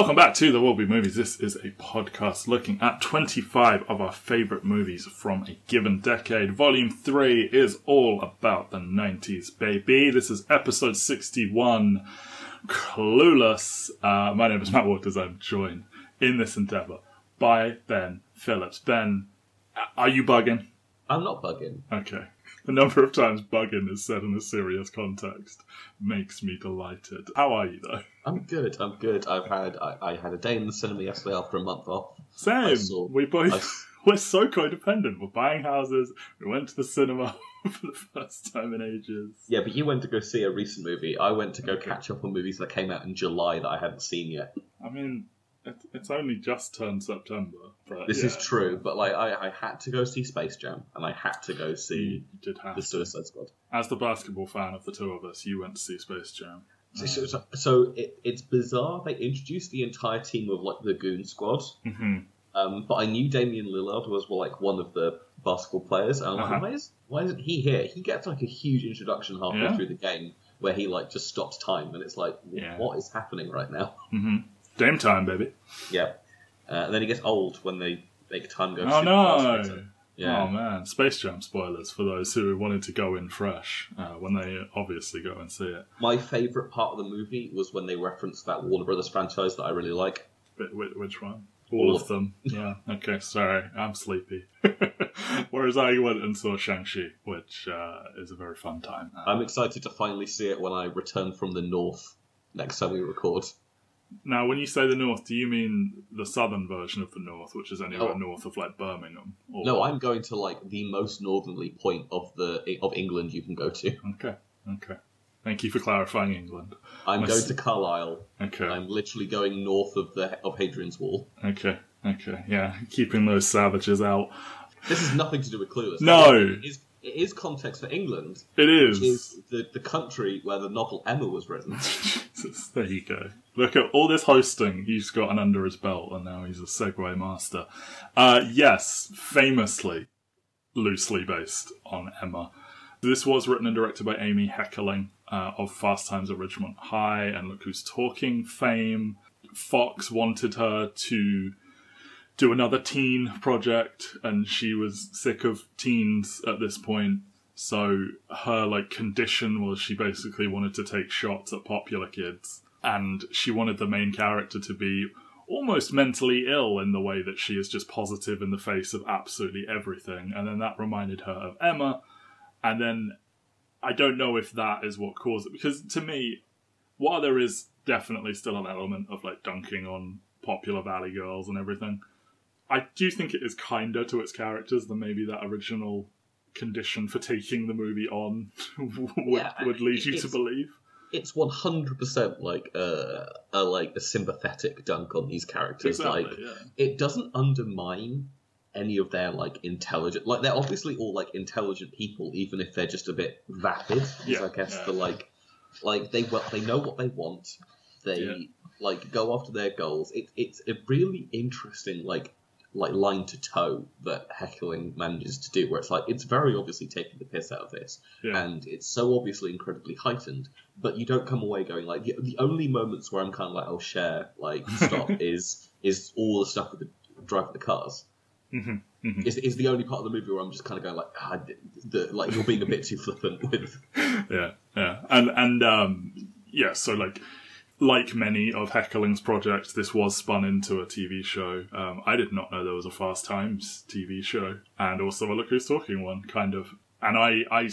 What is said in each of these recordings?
Welcome back to There Will Be Movies. This is a podcast looking at 25 of our favourite movies from a given decade. Volume 3 is all about the 90s, baby. This is episode 61, Clueless. Uh, my name is Matt Waters. I'm joined in this endeavour by Ben Phillips. Ben, are you bugging? I'm not bugging. Okay. The number of times bugging is said in a serious context makes me delighted. How are you though? I'm good. I'm good. I've had I, I had a day in the cinema yesterday after a month off. Same. saw- we both I- we're so codependent. We're buying houses. We went to the cinema for the first time in ages. Yeah, but you went to go see a recent movie. I went to go catch up on movies that came out in July that I hadn't seen yet. I mean, it, it's only just turned September. But This yeah, is true, but like I, I had to go see Space Jam and I had to go see you did have The to. Suicide Squad. As the basketball fan of the two of us, you went to see Space Jam. So, so, so- it, it's bizarre. They introduced the entire team of like the Goon Squad, hmm um, but I knew Damian Lillard was well, like one of the basketball players, and I'm Uh-huh. like, why is why isn't he here? He gets like a huge introduction halfway Yeah. through the game where he like just stops time, and it's like, Yeah. what is happening right now? hmm Dame time, baby. Yeah, uh, and then he gets old when they make time go. Oh no! Yeah, Oh man, Space Jam spoilers for those who wanted to go in fresh uh, when they obviously go and see it. my favorite part of the movie was when they referenced that Warner Brothers franchise that I really like. Wh- wh- Which one? All of them. Yeah. Okay. Sorry, I'm sleepy. Whereas I went and saw Shang-Chi, which uh, is a very fun time. I'm excited to finally see it when I return from the north next time we record. Now, when you say the North, do you mean the southern version of the North, which is anywhere Oh. north of like Birmingham? Or... No, I'm going to like the most northerly point of the of England you can go to. Okay. Okay. Thank you for clarifying England. I'm I going to Carlisle. Okay. I'm literally going north of the of Hadrian's Wall. Okay. Okay. Yeah. Keeping those savages out. This has nothing to do with Clueless. No. it is, it is context for England, It is. which is. the, the country where the novel Emma was written. Jesus, there you go. Look at all this hosting he's gotten under his belt, and now he's a segue master. Uh, yes, famously loosely based on Emma. This was written and directed by Amy Heckerling uh, of Fast Times at Ridgemont High and Look Who's Talking fame. Fox wanted her to do another teen project, and she was sick of teens at this point. So her like condition was she basically wanted to take shots at popular kids, and she wanted the main character to be almost mentally ill in the way that she is just positive in the face of absolutely everything. And then that reminded her of Emma, and then I don't know if that is what caused it because to me, while there is definitely still an element of like dunking on popular Valley girls and everything, I do think it is kinder to its characters than maybe that original condition for taking the movie on would, Yeah, would lead you to believe. It's 100% like uh, a like a sympathetic dunk on these characters. Exactly, Like yeah. it doesn't undermine any of their like intelligent like they're obviously all like intelligent people even if they're just a bit vapid Yeah, i guess yeah. the like like they well they know what they want they Yeah. like go after their goals it, it's a really interesting like like line to toe that Heckerling manages to do where it's like it's very obviously taking the piss out of this Yeah. and it's so obviously incredibly heightened but you don't come away going like the, the only moments where i'm kind of like oh Cher like stop is is all the stuff with the driving the cars Mhm, mhm. is, is the only part of the movie where I'm just kind of going like, ah, the, the, like you're being a bit too flippant with. yeah, yeah, and and um, yeah. So like, like many of Heckerling's projects, this was spun into a TV show. Um, I did not know there was a Fast Times TV show, and also a Look Who's Talking one, kind of. And I, I,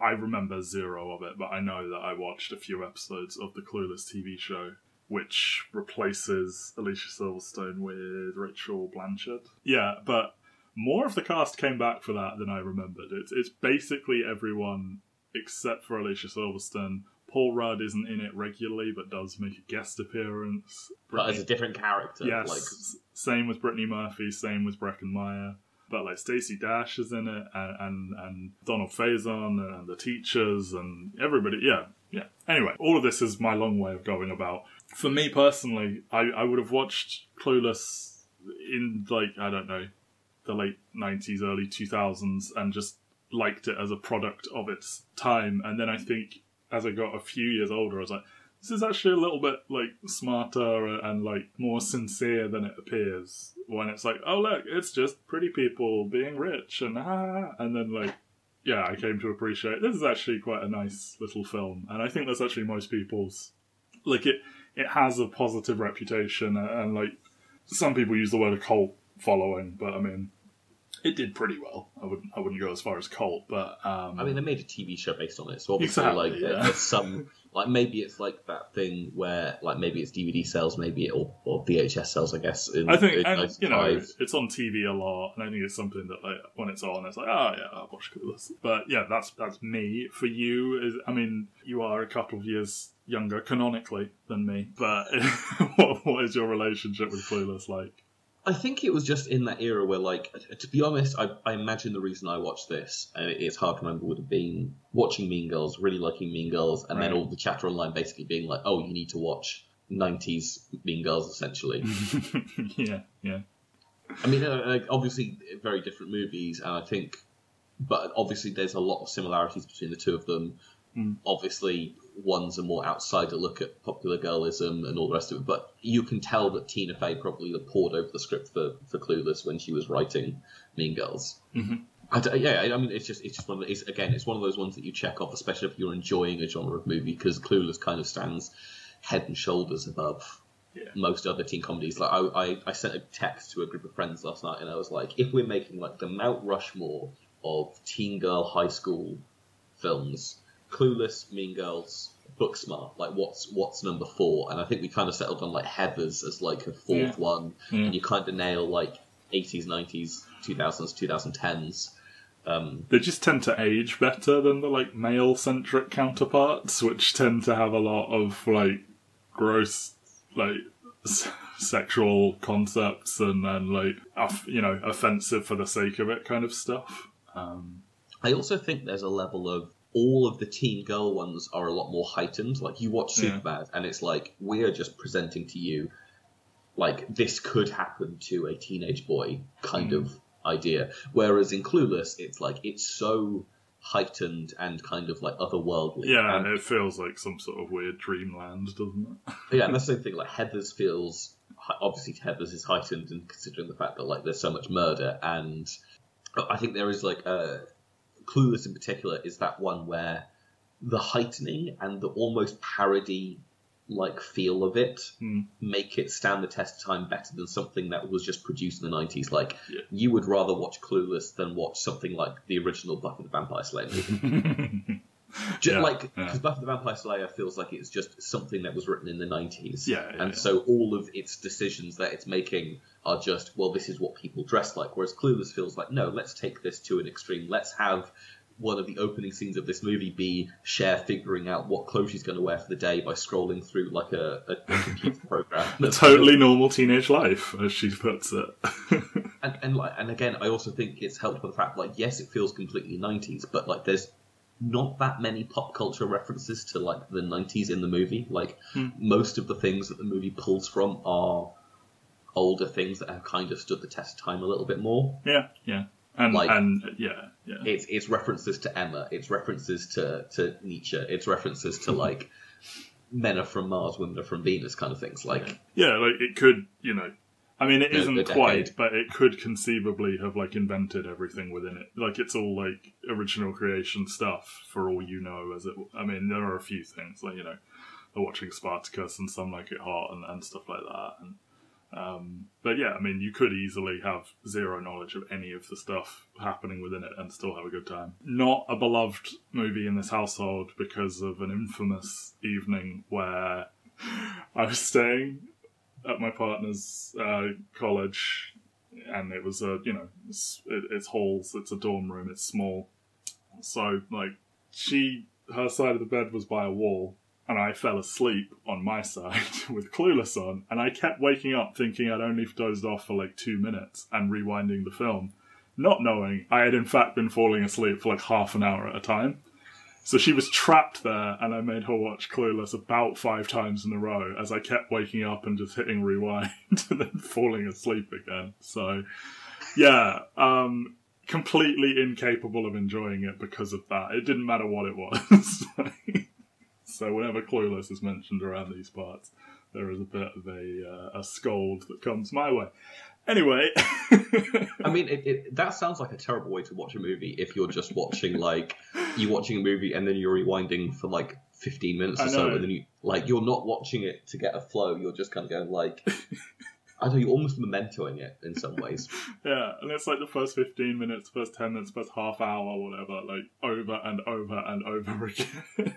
I remember zero of it, but I know that I watched a few episodes of the Clueless TV show. Which replaces Alicia Silverstone with Rachel Blanchard. Yeah, but more of the cast came back for that than I remembered. It's it's basically everyone except for Alicia Silverstone. Paul Rudd isn't in it regularly, but does make a guest appearance. But as a different character, yes, like same with Brittany Murphy, same with Breckin Meyer. But like Stacey Dash is in it, and and, and Donald Faison, and the teachers, and everybody. Yeah, yeah. Anyway, all of this is my long way of going about. For me personally, I, I would have watched Clueless in like I don't know the late nineties, early two thousands, and just liked it as a product of its time. And then I think as I got a few years older, I was like, this is actually a little bit like smarter and like more sincere than it appears. When it's like, oh look, it's just pretty people being rich and ah, and then like, yeah, I came to appreciate this is actually quite a nice little film, and I think that's actually most people's like it. It has a positive reputation, and, and like some people use the word a cult following, but I mean, it did pretty well. I wouldn't I wouldn't go as far as cult, but um, I mean, they made a TV show based on it, so obviously, exactly, like, yeah. there's some like maybe it's like that thing where like maybe it's DVD sales, maybe it, or, or VHS sales, I guess. In, I think in and, you know it's on TV a lot, and I think it's something that like when it's on, it's like oh yeah, I'll watch Clueless. But yeah, that's that's me. For you, is I mean, you are a couple of years younger canonically than me, but what, what is your relationship with Clueless like? I think it was just in that era where, like, to be honest, I, I imagine the reason I watched this, and it's hard to remember, would have been watching Mean Girls, really liking Mean Girls, and right. then all the chatter online basically being like, oh, you need to watch 90s Mean Girls, essentially. yeah, yeah. I mean, uh, obviously, very different movies, and I think, but obviously, there's a lot of similarities between the two of them. Mm. Obviously, one's a more outsider look at popular girlism and all the rest of it, but you can tell that Tina Fey probably pored over the script for, for Clueless when she was writing Mean Girls. Mm-hmm. I yeah, I mean, it's just it's just one of the, it's, again, it's one of those ones that you check off, especially if you're enjoying a genre of movie, because Clueless kind of stands head and shoulders above yeah. most other teen comedies. Like I, I, I sent a text to a group of friends last night, and I was like, if we're making like the Mount Rushmore of teen girl high school films, Clueless, Mean Girls, Booksmart. Like what's what's number four? And I think we kind of settled on like Heather's as like a fourth yeah. one, yeah. and you kind of nail like 80s, 90s, 2000s, 2010s. Um, they just tend to age better than the like male centric counterparts, which tend to have a lot of like gross like s- sexual concepts and then like off, you know offensive for the sake of it kind of stuff. Um, I also think there's a level of all of the teen girl ones are a lot more heightened. Like you watch Superbad, yeah. and it's like we are just presenting to you like this could happen to a teenage boy kind mm. of idea. Whereas in Clueless, it's like it's so heightened and kind of like otherworldly. Yeah, and it feels like some sort of weird dreamland, doesn't it? yeah, and that's the same thing. Like Heather's feels obviously Heather's is heightened, and considering the fact that like there's so much murder, and I think there is like a Clueless in particular is that one where the heightening and the almost parody like feel of it mm. make it stand the test of time better than something that was just produced in the 90s like yeah. you would rather watch clueless than watch something like the original buffy the vampire slayer movie just yeah, like because yeah. buffy the vampire slayer feels like it's just something that was written in the 90s yeah, and so all of its decisions that it's making are just well this is what people dress like whereas clueless feels like no let's take this to an extreme let's have one of the opening scenes of this movie be Cher figuring out what clothes she's going to wear for the day by scrolling through like a, a, a computer program. a totally normal teenage life, as she puts it. and and like and again, I also think it's helped by the fact like yes, it feels completely nineties, but like there's not that many pop culture references to like the nineties in the movie. Like hmm. most of the things that the movie pulls from are older things that have kind of stood the test of time a little bit more. Yeah, yeah. And, like, and yeah, yeah. It's it's references to Emma. It's references to to Nietzsche. It's references to like men are from Mars, women are from Venus, kind of things. Like yeah, yeah like it could, you know. I mean, it not quite, but it could conceivably have like invented everything within it. Like it's all like original creation stuff, for all you know. As it, I mean, there are a few things like you know, watching Spartacus and some like it hot and, and stuff like that, and um, but yeah, I mean, you could easily have zero knowledge of any of the stuff happening within it and still have a good time. Not a beloved movie in this household because of an infamous evening where I was staying at my partner's uh, college, and it was a you know it's, it, it's halls, it's a dorm room, it's small, so like she her side of the bed was by a wall and I fell asleep on my side with Clueless on, and I kept waking up thinking I'd only dozed off for like two minutes and rewinding the film, not knowing I had in fact been falling asleep for like half an hour at a time. So she was trapped there, and I made her watch Clueless about five times in a row as I kept waking up and just hitting rewind and then falling asleep again. So, yeah, um, completely incapable of enjoying it because of that. It didn't matter what it was. So whenever Clueless is mentioned around these parts, there is a bit of a uh, a scold that comes my way. Anyway, I mean, it, it, that sounds like a terrible way to watch a movie if you're just watching like you're watching a movie and then you're rewinding for like 15 minutes or so, and then you like you're not watching it to get a flow. You're just kind of going like, I know, you're almost mementoing it in some ways. yeah, and it's like the first fifteen minutes, first ten minutes, first half hour, whatever, like over and over and over again.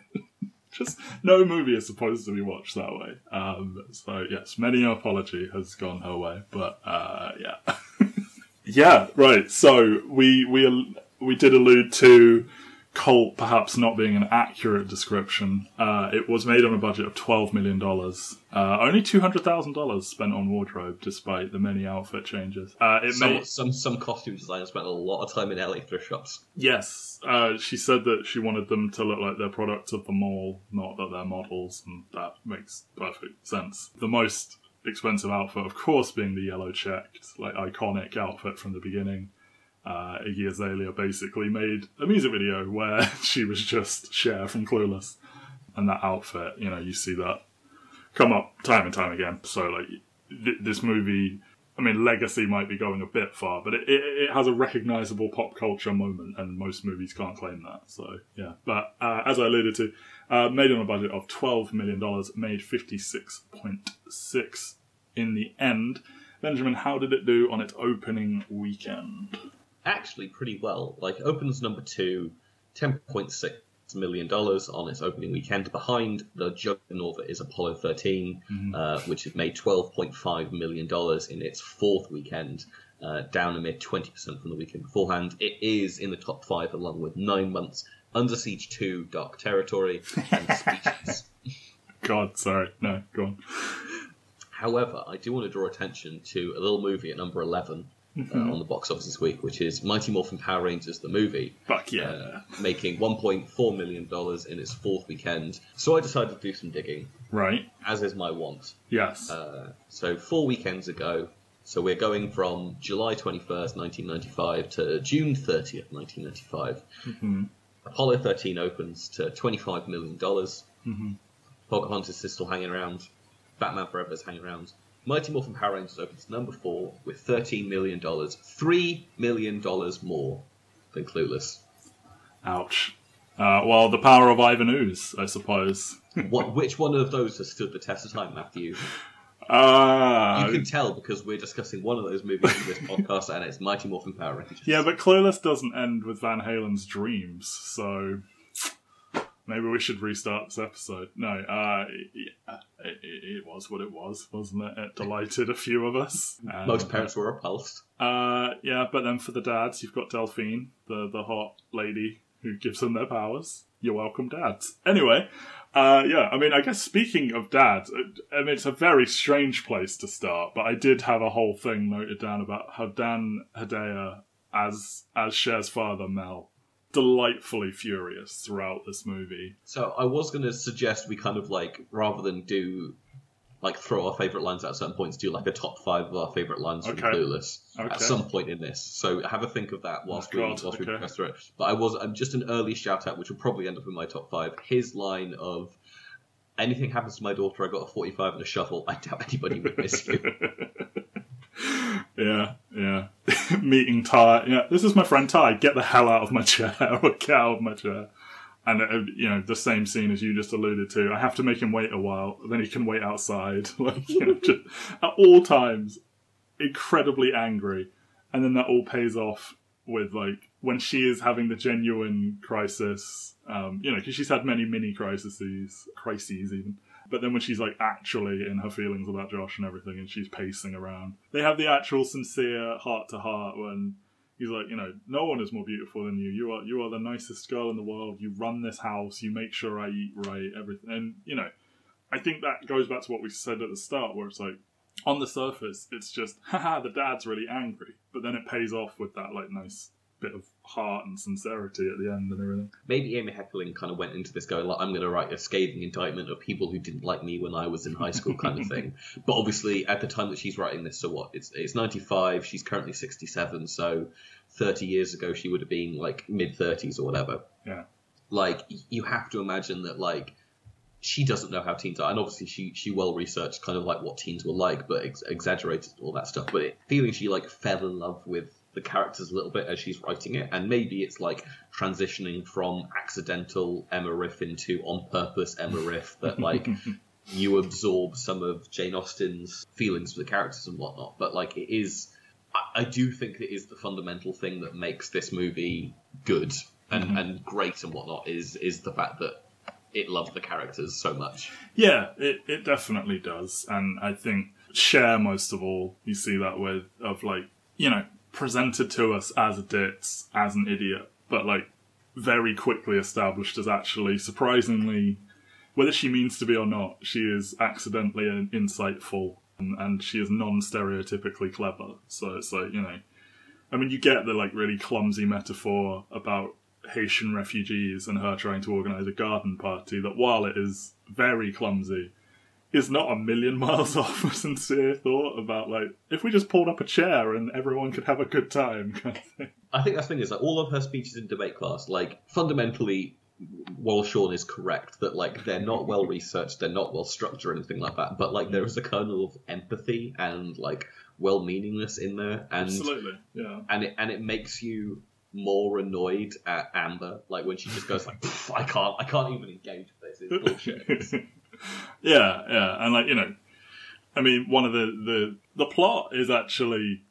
Just no movie is supposed to be watched that way. Um, so yes, many an apology has gone her way, but uh, yeah, yeah, right. So we we we did allude to Colt perhaps not being an accurate description. Uh, it was made on a budget of twelve million dollars. Uh, only two hundred thousand dollars spent on wardrobe, despite the many outfit changes. Uh, it Some, made some some costume designers spent a lot of time in LA thrift shops. yes. Uh, she said that she wanted them to look like they're products of the mall, not that they're models, and that makes perfect sense. The most expensive outfit, of course, being the yellow checked, like iconic outfit from the beginning. Uh, Iggy Azalea basically made a music video where she was just Cher from Clueless, and that outfit, you know, you see that come up time and time again. So, like, th- this movie, I mean, legacy might be going a bit far, but it, it, it has a recognizable pop culture moment, and most movies can't claim that. So, yeah. But uh, as I alluded to, uh, made on a budget of $12 million, made 56.6 in the end. Benjamin, how did it do on its opening weekend? Actually, pretty well. Like opens number two, 10.6 million dollars on its opening weekend, behind the juggernaut that is Apollo 13, uh, which has made 12.5 million dollars in its fourth weekend. Uh, down a mid 20% from the weekend beforehand. It is in the top five along with Nine Months, Under Siege 2, Dark Territory, and Species. God, sorry. No, go on. However, I do want to draw attention to a little movie at number 11 uh, on the box office this week, which is Mighty Morphin Power Rangers, the movie, Fuck yeah. uh, making $1.4 million in its fourth weekend. So I decided to do some digging, right. as is my want. Yes. Uh, so four weekends ago, so we're going from July 21st, 1995 to June 30th, 1995. Mhm. Apollo 13 opens to $25 million. Mhm. Pocahontas is still hanging around. Batman Forever is hanging around. Mighty Morphin Power Rangers opens number four with $13 million. $3 million more than Clueless. Ouch. Uh, well, the power of Ivan Ooze, I suppose. what, which one of those has stood the test of time, Matthew? Ah. You can tell because we're discussing one of those movies in this podcast, and it's Mighty Morphin Power Rangers. Yeah, but Clueless doesn't end with Van Halen's dreams, so maybe we should restart this episode. No, uh, yeah, it, it was what it was, wasn't it? It delighted a few of us. Uh, Most parents were repulsed. Uh, yeah, but then for the dads, you've got Delphine, the the hot lady who gives them their powers. You're welcome, dads. Anyway, uh, yeah, I mean, I guess speaking of dads, uh, I mean, it's a very strange place to start, but I did have a whole thing noted down about how Dan Hedaya, as as Cher's father, Mel, delightfully furious throughout this movie. So I was going to suggest we kind of like, rather than do like throw our favorite lines at certain points, do like a top five of our favorite lines from Okay. Clueless Okay. at some point in this. So have a think of that whilst Oh, we God, whilst we okay. progress through it. But I was um, just an early shout out, which will probably end up in my top five. His line of. Anything happens to my daughter, I got a 45 and a shovel. I doubt anybody would miss you. Yeah, yeah. Meeting Tai. Yeah, this is my friend Tai. Get the hell out of my chair, or get out of my chair. And uh, you know the same scene as you just alluded to. I have to make him wait a while, then he can wait outside. Like you know, just at all times, incredibly angry, and then that all pays off with like when she is having the genuine crisis. Um, you know, because she's had many mini crises, crises even. But then when she's like actually in her feelings about Josh and everything, and she's pacing around, they have the actual sincere heart to heart when he's like, you know, no one is more beautiful than you. You are you are the nicest girl in the world. You run this house. You make sure I eat right. Everything, and you know, I think that goes back to what we said at the start, where it's like on the surface, it's just, haha, the dad's really angry, but then it pays off with that like nice bit of heart and sincerity at the end and everything. Maybe Amy Heckerling kind of went into this going like, I'm going to write a scathing indictment of people who didn't like me when I was in high school, kind of thing. But obviously, at the time that she's writing this, so what? It's it's 95. She's currently 67. So 30 years ago, she would have been like mid 30s or whatever. Yeah. Like you have to imagine that like she doesn't know how teens are, and obviously she she well researched kind of like what teens were like, but ex- exaggerated all that stuff. But it, feeling she like fell in love with the characters a little bit as she's writing it, and maybe it's like transitioning from accidental Emma Riff into on purpose Emma Riff that like you absorb some of Jane Austen's feelings for the characters and whatnot. But like it is, I, I do think it is the fundamental thing that makes this movie good and, Mm-hmm. and great and whatnot is is the fact that it loves the characters so much. Yeah, it, it definitely does. And I think Cher most of all, you see that with, of like, you know, presented to us as a ditz, as an idiot, but like very quickly established as actually surprisingly, whether she means to be or not, she is accidentally in- insightful and, and she is non stereotypically clever. So it's like, you know, I mean, you get the like really clumsy metaphor about Haitian refugees and her trying to organize a garden party that while it is very clumsy, is not a million miles off a sincere thought about like if we just pulled up a chair and everyone could have a good time kind of thing. I think that's the thing is like all of her speeches in debate class, like fundamentally, while Sean is correct that like they're not well researched, they're not well structured or anything like that, but like there is a kernel of empathy and like well meaningness in there, and Absolutely, yeah. and it and it makes you more annoyed at Amber, like when she just goes like, I can't, I can't even engage with this. It's bullshit. Yeah, yeah, and like you know, I mean, one of the the the plot is actually,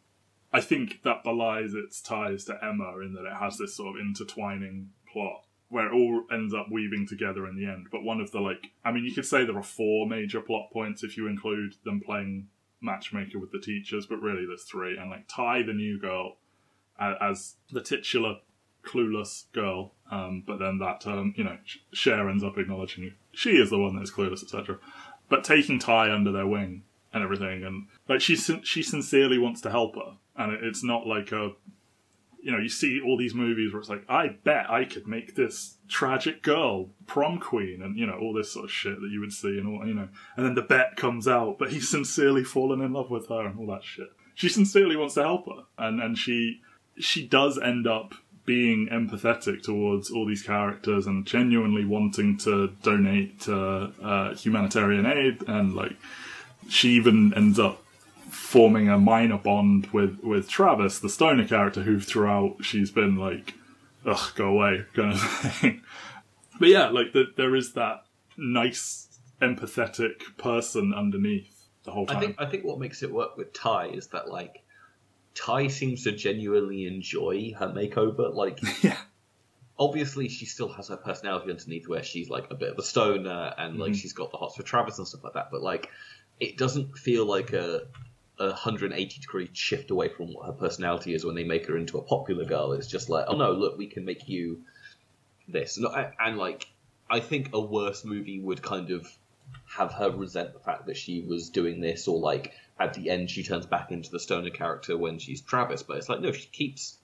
I think that belies its ties to Emma in that it has this sort of intertwining plot where it all ends up weaving together in the end. But one of the like, I mean, you could say there are four major plot points if you include them playing matchmaker with the teachers, but really there's three. And like Tai the new girl, as the titular clueless girl, um, but then that um, you know Cher ends up acknowledging she is the one that's clueless, etc. But taking Tai under their wing and everything, and like she she sincerely wants to help her, and it, it's not like a you know you see all these movies where it's like I bet I could make this tragic girl prom queen, and you know all this sort of shit that you would see, and all you know, and then the bet comes out, but he's sincerely fallen in love with her and all that shit. She sincerely wants to help her, and and she she does end up being empathetic towards all these characters and genuinely wanting to donate to uh, humanitarian aid and like she even ends up forming a minor bond with with Travis the stoner character who throughout she's been like ugh go away kind of thing. But yeah like the, there is that nice empathetic person underneath the whole time I think I think what makes it work with Tai is that like Tai seems to genuinely enjoy her makeover. Like yeah obviously she still has her personality underneath where she's like a bit of a stoner and like Mhm. she's got the hots for Travis and stuff like that. But like it doesn't feel like a a 180 degree shift away from what her personality is when they make her into a popular girl. It's just like, oh no, look, we can make you this. And, and like, I think a worse movie would kind of have her resent the fact that she was doing this, or like at the end she turns back into the stoner character when she's Travis. But it's like, no, she keeps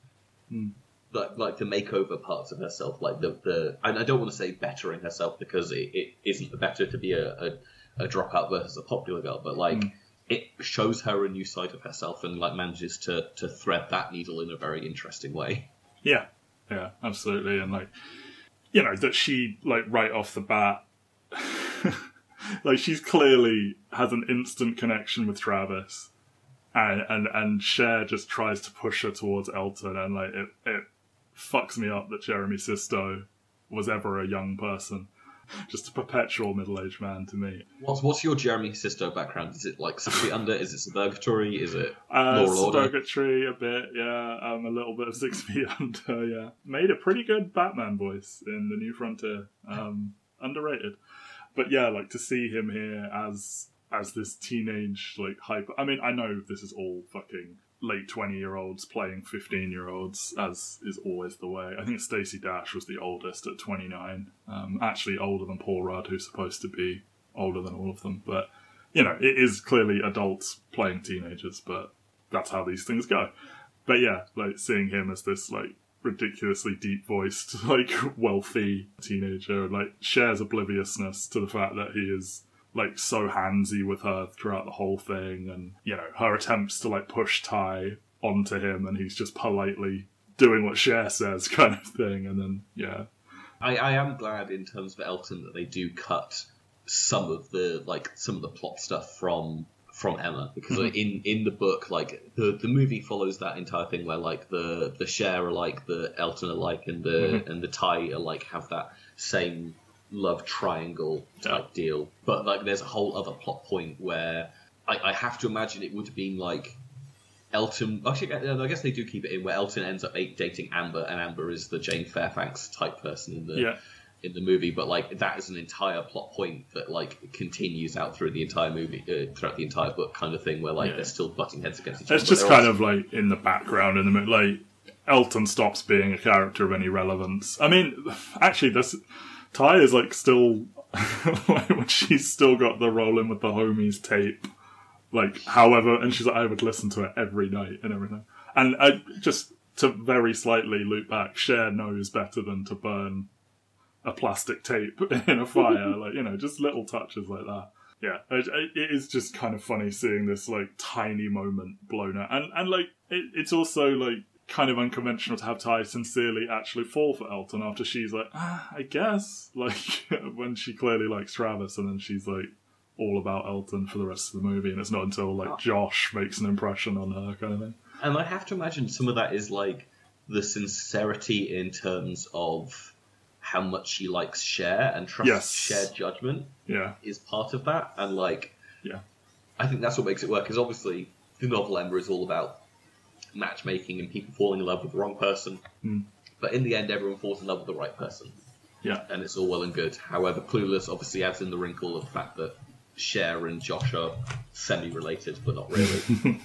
Hmm. like like the makeover parts of herself, like the the. And I don't want to say bettering herself because it, it isn't better to be a, a a dropout versus a popular girl, but like Hmm. it shows her a new side of herself and like manages to to thread that needle in a very interesting way. Yeah, yeah, absolutely, and like, you know, that she like right off the bat, like she's clearly has an instant connection with Travis, and and and Cher just tries to push her towards Elton, and like it it fucks me up that Jeremy Sisto was ever a young person, just a perpetual middle aged man to me. What's what's your Jeremy Sisto background? Is it like Six Feet Under? Is it Suburgatory? Is it Uh, Law and Order? Purgatory a bit, yeah. Um, a little bit of Six Feet Under, yeah. Made a pretty good Batman voice in The New Frontier. Um, underrated, but yeah, like to see him here as as this teenage like hyper. I mean, I know this is all fucking late twenty year olds playing fifteen year olds, as is always the way. I think Stacey Dash was the oldest at twenty nine. Um, actually older than Paul Rudd, who's supposed to be older than all of them, but you know, it is clearly adults playing teenagers, but that's how these things go. But yeah, like seeing him as this like ridiculously deep voiced, like wealthy teenager, like Cher's obliviousness to the fact that he is like so handsy with her throughout the whole thing and you know, her attempts to like push Tai onto him and he's just politely doing what Cher says kind of thing and then yeah. I, I am glad in terms of Elton that they do cut some of the like some of the plot stuff from from Emma because Mhm. in in the book like the the movie follows that entire thing where like the the Cher are like the Elton are like and the Mhm. and the Tai are like have that same love triangle type deal but like there's a whole other plot point where I, I have to imagine it would have been like Elton actually I I guess they do keep it in where Elton ends up dating Amber and Amber is the Jane Fairfax type person in the Yeah. In the movie, but like that is an entire plot point that like continues out through the entire movie, uh, throughout the entire book, kind of thing, where like Yeah. they're still butting heads against each other. It's just kind also- of like in the background in the like Elton stops being a character of any relevance. I mean, actually, this Tai is like still like when she's still got the rolling with the homies tape. Like, however, and she's like, I would listen to it every night and everything. And I just to very slightly loop back, Cher knows better than to burn a plastic tape in a fire. like, you know, just little touches like that. Yeah, it, it is just kind of funny seeing this like tiny moment blown out, and and like it, it's also like kind of unconventional to have Tai sincerely actually fall for Elton after she's like, ah, I guess, like when she clearly likes Travis, and then she's like all about Elton for the rest of the movie, and it's not until like Josh makes an impression on her kind of thing. and I have to imagine some of that is like the sincerity in terms of how much she likes Cher and trusts Yes. shared judgment Yeah, is part of that, and like, Yeah. I think that's what makes it work. Because obviously, the novel Emma is all about matchmaking and people falling in love with the wrong person, Hmm. but in the end, everyone falls in love with the right person. yeah, and it's all well and good. However, Clueless obviously adds in the wrinkle of the fact that Cher and Josh are semi-related, but not really.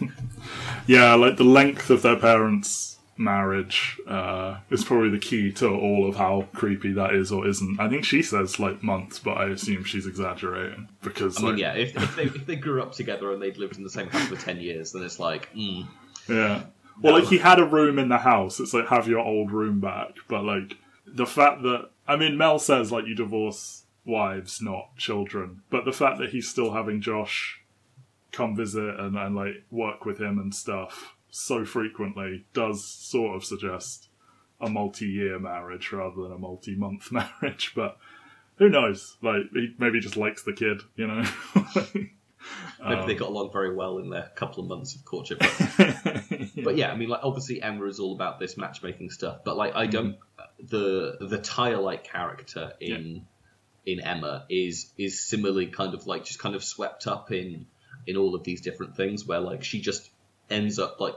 yeah. Like the length of their parents' marriage uh, is probably the key to all of how creepy that is or isn't. I think she says like months, but I assume she's exaggerating because I mean, like, yeah, if, if they if they grew up together and they'd lived in the same house for ten years, then it's like, mm, Yeah. Well, like he had a room in the house. It's like have your old room back. But like the fact that I mean, Mel says like you divorce wives, not children. But the fact that he's still having Josh come visit and, and like work with him and stuff so frequently does sort of suggest a multi-year marriage rather than a multi-month marriage. But who knows? Like he maybe just likes the kid, you know. maybe Um, they got along very well in their couple of months of courtship. But, but yeah, I mean, like obviously Emma is all about this matchmaking stuff, but like I don't the the Tyre like character in in Emma is is similarly kind of like just kind of swept up in in all of these different things where like she just ends up like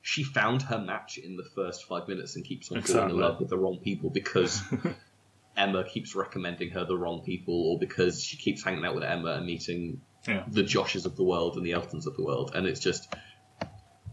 she found her match in the first five minutes and keeps on falling in love with the wrong people because Emma keeps recommending her the wrong people or because she keeps hanging out with Emma and meeting yeah. the Joshes of the world and the Eltons of the world and it's just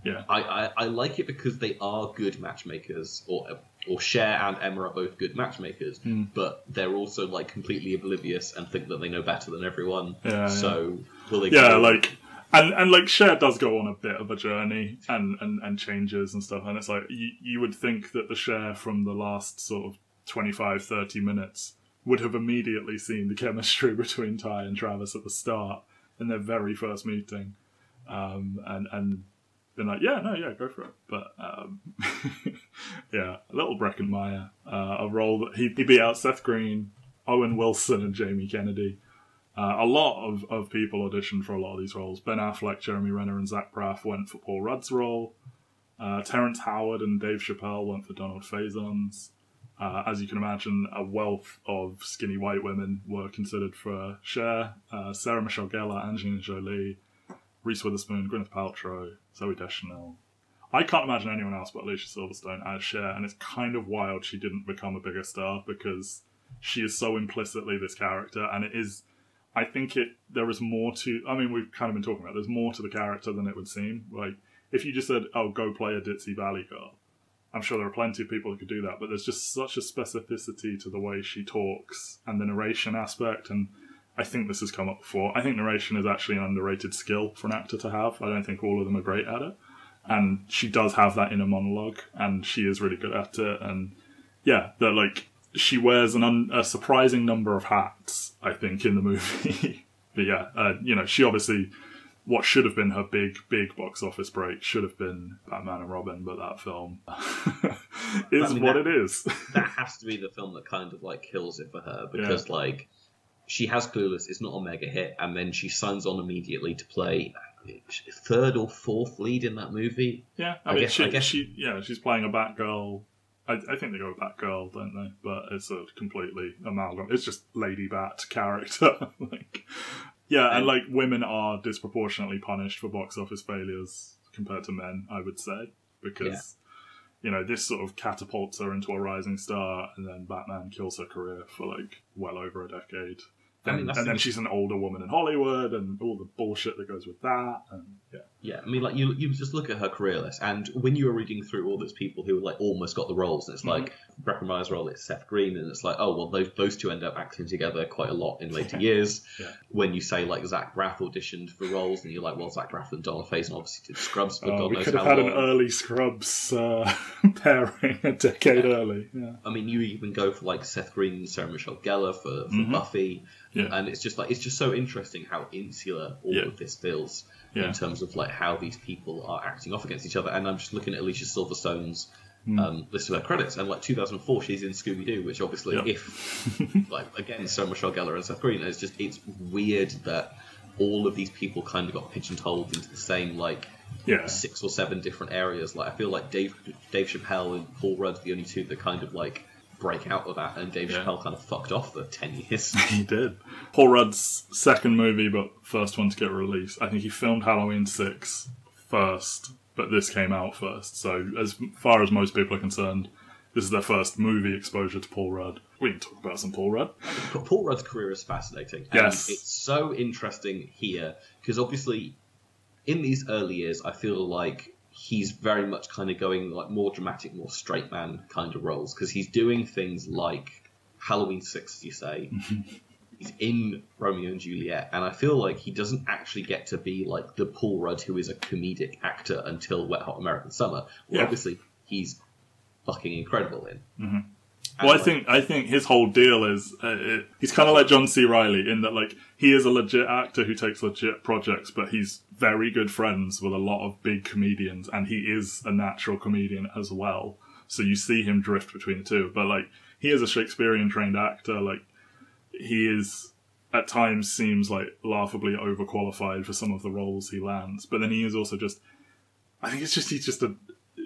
Yeah. I, I, I like it because they are good matchmakers, or or Cher and Emma are both good matchmakers, Hmm. but they're also like completely oblivious and think that they know better than everyone. Yeah, so will they? yeah, like and and like Cher does go on a bit of a journey and and and changes and stuff, and it's like you you would think that the Cher from the last sort of 25, 30 minutes would have immediately seen the chemistry between Tai and Travis at the start in their very first meeting, um, and and been like, yeah, no, yeah, go for it. But um, yeah, a little Breckin Meyer, uh, a role that he, he beat out Seth Green, Owen Wilson, and Jamie Kennedy. Uh, a lot of, of people auditioned for a lot of these roles. Ben Affleck, Jeremy Renner, and Zach Braff went for Paul Rudd's role. Uh, Terrence Howard and Dave Chappelle went for Donald Faison's. Uh, as you can imagine, a wealth of skinny white women were considered for Cher. Uh, Sarah Michelle Gellar, Angelina Jolie, Reese Witherspoon, Gwyneth Paltrow, Zooey Deschanel. I can't imagine anyone else but Alicia Silverstone as Cher, and it's kind of wild she didn't become a bigger star because she is so implicitly this character, and it is. I think it there is more to. I mean, we've kind of been talking about. There's more to the character than it would seem. Like if you just said, "Oh, go play a ditzy valley girl," I'm sure there are plenty of people who could do that. But there's just such a specificity to the way she talks and the narration aspect, and I think this has come up before. I think narration is actually an underrated skill for an actor to have. I don't think all of them are great at it, and she does have that inner monologue, and she is really good at it. And yeah, that like she wears an un- a surprising number of hats. I think in the movie, but yeah, uh, you know, she obviously what should have been her big, big box office break should have been Batman and Robin, but that film is I mean, what that- it is. that has to be the film that kind of like kills it for her because like she has Clueless. It's not a mega hit, and then she signs on immediately to play third or fourth lead in that movie. Yeah, I, I mean, guess- she, I guess- she, yeah, she's playing a Batgirl. I, I think they go with Batgirl, don't they? But it's a completely amalgam. It's just Lady Bat character. like, yeah, and And- like women are disproportionately punished for box office failures compared to men. I would say because. You know, this sort of catapults her into a rising star, and then Batman kills her career for like well over a decade. I And, mean, and then she's an older woman in Hollywood, and all the bullshit that goes with that. And yeah, Yeah, I mean, like you, you just look at her career list, and when you were reading through all those people who like almost got the roles, and it's mm-hmm. like Breckin Meyer's role, it's Seth Green, and it's like, oh well, those those two end up acting together quite a lot in later years. Yeah. When you say like Zach Braff auditioned for roles, and you're like, well, Zach Braff and Donna Faison obviously did Scrubs, but Oh, God we knows could have how had long. an early Scrubs uh, pairing a decade early. Yeah. I mean, you even go for like Seth Green and Sarah Michelle Gellar for, for Mhm. Buffy, Yeah. and it's just like it's just so interesting how insular all Yeah. of this feels Yeah. in terms of like how these people are acting off against each other. And I'm just looking at Alicia Silverstone's Hmm. um, list of her credits, and like 2004, she's in Scooby Doo, which obviously, Yeah. if like again, Sarah Michelle Gellar and Seth Green, it's just it's weird that all of these people kind of got pigeonholed into the same like Yeah. six or seven different areas. Like I feel like Dave Dave Chappelle and Paul Rudd are the only two that kind of like break out of that, and Dave Yeah. Chappelle kind of fucked off for ten years. He did. Paul Rudd's second movie, but first one to get released. I think he filmed Halloween 6 first, but this came out first. So, as far as most people are concerned, this is their first movie exposure to Paul Rudd. We can talk about some Paul Rudd. Paul Rudd's career is fascinating. And Yes. it's so interesting here because obviously, in these early years, I feel like he's very much kind of going like more dramatic, more straight man kind of roles because he's doing things like Halloween Six, as you say. he's in Romeo and Juliet, and I feel like he doesn't actually get to be like the Paul Rudd who is a comedic actor until Wet Hot American Summer. Where Yeah. obviously he's fucking incredible in. And, Well, I like, think I think his whole deal is uh, it, he's kind of like John C. Reilly in that like he is a legit actor who takes legit projects, but he's very good friends with a lot of big comedians, and he is a natural comedian as well. So you see him drift between the two. But like he is a Shakespearean trained actor. Like he is at times seems like laughably overqualified for some of the roles he lands, but then he is also just. I think it's just he's just a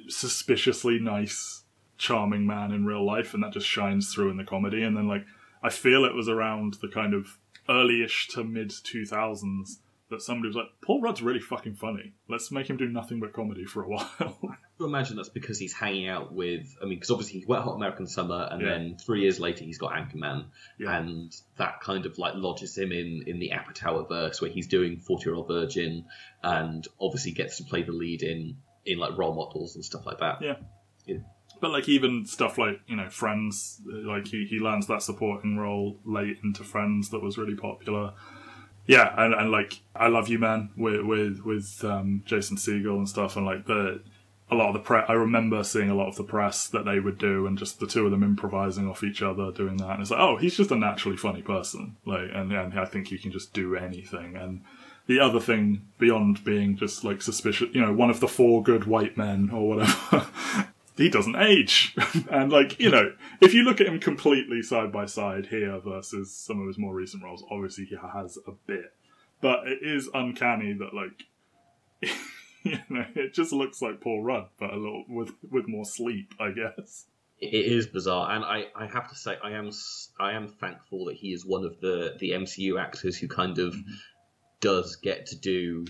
suspiciously nice charming man in real life, and that just shines through in the comedy. And then, like, I feel it was around the kind of early-ish to mid two thousands that somebody was like, "Paul Rudd's really fucking funny. Let's make him do nothing but comedy for a while." Imagine that's because he's hanging out with. I mean, because obviously he went Hot American Summer, and Yeah. then three years later he's got Anchorman, Yeah. and that kind of like lodges him in in the Apatow verse where he's doing Forty Year Old Virgin, and obviously gets to play the lead in in like role models and stuff like that. Yeah. Yeah. But like even stuff like you know Friends, like he, he lands that supporting role late into Friends that was really popular. Yeah, and, and like I Love You Man with with with um, Jason Segel and stuff, and like the a lot of the press. I remember seeing a lot of the press that they would do, and just the two of them improvising off each other, doing that. And it's like, oh, he's just a naturally funny person, like, and and I think he can just do anything. And the other thing beyond being just like suspicious, you know, one of the four good white men or whatever. he doesn't age. and like, you know, if you look at him completely side by side here versus some of his more recent roles, obviously he has a bit. But it is uncanny that like you know, it just looks like Paul Rudd, but a little with with more sleep, I guess. It is bizarre, and I, I have to say I am I am thankful that he is one of the the MCU actors who kind of Mm-hmm. does get to do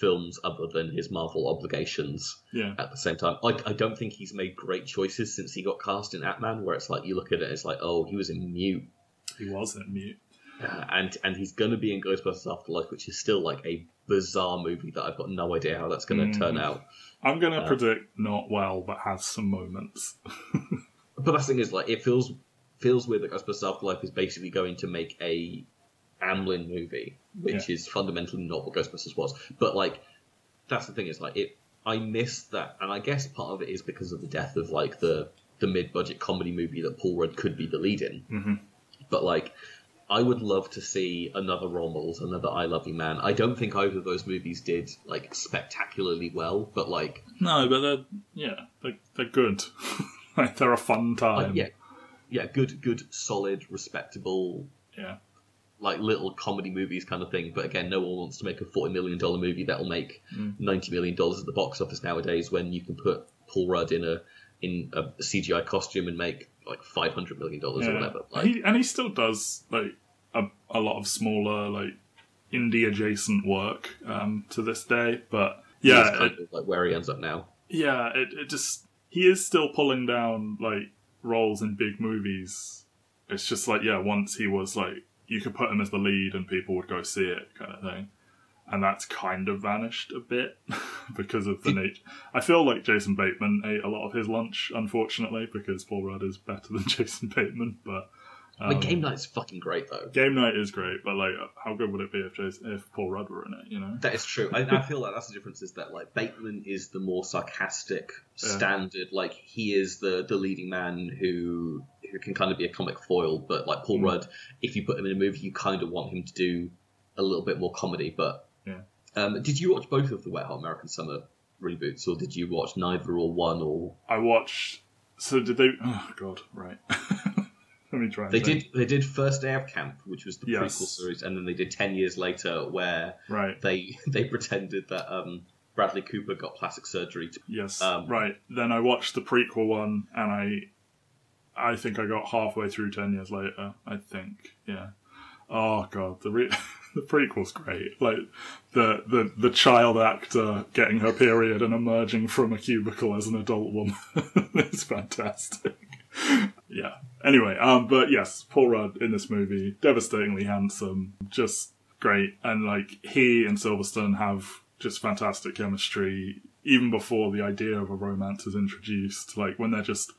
films other than his Marvel obligations. Yeah. at the same time. Like, I don't think he's made great choices since he got cast in Ant-Man, where it's like you look at it, it's like, oh, he was in Mute, He was in mute. uh, and and he's going to be in Ghostbusters Afterlife, which is still like a bizarre movie that I've got no idea how that's going to Mm. turn out. I'm gonna Uh, predict not well, but has some moments. But the thing is, like, it feels feels weird that Ghostbusters Afterlife is basically going to make a Amblin movie, which is fundamentally not what Ghostbusters was. But like, that's the thing is like it. I miss that, and I guess part of it is because of the death of like the the mid budget comedy movie that Paul Rudd could be the lead in. hmm But like, I would love to see another Role Models, another I Love You Man. I don't think either of those movies did like spectacularly well, but like, No, but they're yeah, they're, they're good. like they're a fun like, time. yeah, yeah, good, good, solid, respectable yeah. like little comedy movies kind of thing. But again, no one wants to make a forty million dollar movie that'll make mm. ninety million dollars at the box office nowadays. When you can put Paul Rudd in a in a CGI costume and make like five hundred million dollars or whatever. Like, he, and he still does like a, a lot of smaller like indie adjacent work um, to this day. But yeah, yeah, kind it, of like where he ends up now. yeah, it, it just he is still pulling down like roles in big movies. It's just like yeah, once he was like you could put him as the lead and people would go see it kind of thing. And that's kind of vanished a bit because of the nature. I feel like Jason Bateman ate a lot of his lunch, unfortunately, because Paul Rudd is better than Jason Bateman. But um, Game Night's fucking great though. Game Night is great, but like, how good would it be if Jason, if Paul Rudd were in it? You know? That is true. I, I feel like that's the difference. Is that like Bateman is the more sarcastic, Yeah. standard. Like he is the the leading man who who can kind of be a comic foil. But like Paul Mm. Rudd, if you put him in a movie, you kind of want him to do a little bit more comedy. But Yeah. um, did you watch both of the Wet Hot American Summer reboots, or did you watch neither or one or? I watched. So did they? Oh God, right. Let me try. And They think. did. They did First Day of Camp, which was the Yes. prequel series, and then they did Ten Years Later, where Right. they they pretended that um, Bradley Cooper got plastic surgery to Yes. Um, right. Then I watched the prequel one, and I, I think I got halfway through ten years later. I think. Yeah. Oh God, the re- the prequel's great. Like the, the the child actor getting her period and emerging from a cubicle as an adult woman. it's fantastic. yeah. Anyway, um, but yes, Paul Rudd in this movie, devastatingly handsome, just great, and like he and Silverstone have just fantastic chemistry. Even before the idea of a romance is introduced, like when they're just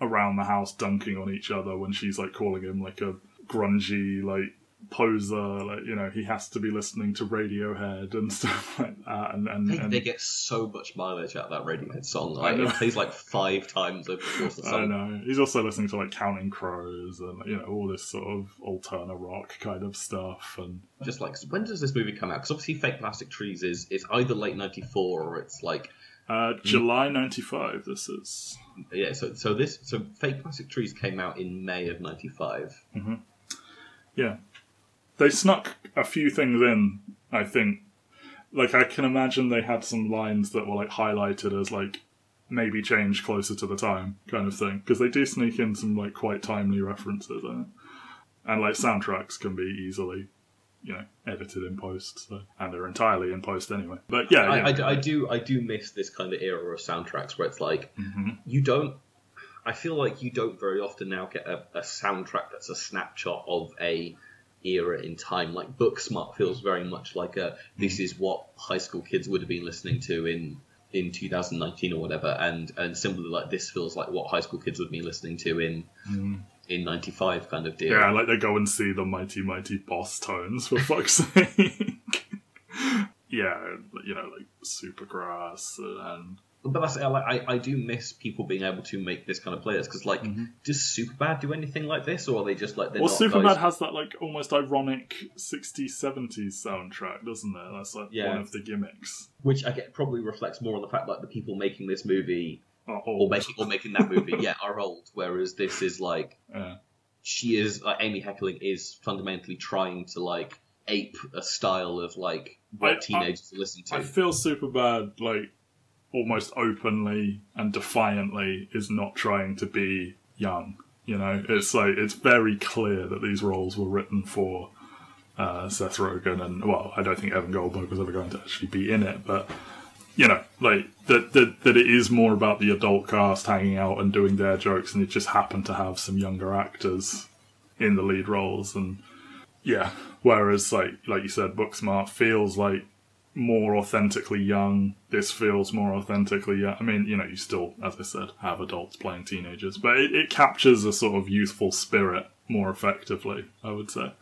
around the house dunking on each other, when she's like calling him like a grungy like poser, like you know he has to be listening to Radiohead and stuff like that, and and, They, and they get so much mileage out of that Radiohead song. I Like, it plays like five times over the course of the I know. He's also listening to like Counting Crows and you know all this sort of alterna rock kind of stuff. And Just like, when does this movie come out? Because obviously, Fake Plastic Trees is it's either late '94 or it's like uh, July '95. This is yeah. So so this so Fake Plastic Trees came out in May of '95. yeah. They snuck a few things in. I think. Like I can imagine they had some lines that were like highlighted as like maybe changed closer to the time kind of thing because they do sneak in some like quite timely references it. and like soundtracks can be easily you know edited in post so and they're entirely in post anyway but yeah, I, yeah. I, I do I do miss this kind of era of soundtracks where it's like Mhm. you don't. I feel like you don't very often now get a, a soundtrack that's a snapshot of a era in time. Like Booksmart feels very much like a this is what high school kids would have been listening to in in 2019 or whatever, and and similarly like this feels like what high school kids would be listening to in mm-hmm. in 95 kind of deal. yeah like they go and see the mighty mighty Bosstones for fuck's sake yeah you know like supergrass and But that's I, like, I I do miss people being able to make this kind of players because like Mm-hmm. does Superbad do anything like this or are they just like they're well not superbad guys- has that like almost ironic 60s 70s soundtrack doesn't it that's like Yeah. one of the gimmicks which I get probably reflects more on the fact that the people making this movie or making or making that movie, yeah, are old. Whereas this is like yeah. she is like Amy Heckerling is fundamentally trying to like ape a style of like what I- teenagers listen to. I feel Superbad like almost openly and defiantly is not trying to be young. You know, it's like it's very clear that these roles were written for uh, Seth Rogen, and well, I don't think Evan Goldberg was ever going to actually be in it, but you know, like that that that it is more about the adult cast hanging out and doing their jokes, and it just happened to have some younger actors in the lead roles, and yeah. Whereas, like like you said, Booksmart feels like more authentically young. This feels more authentically young. I mean, you know, you still, as I said, have adults playing teenagers, but it, it captures a sort of youthful spirit more effectively, I would say.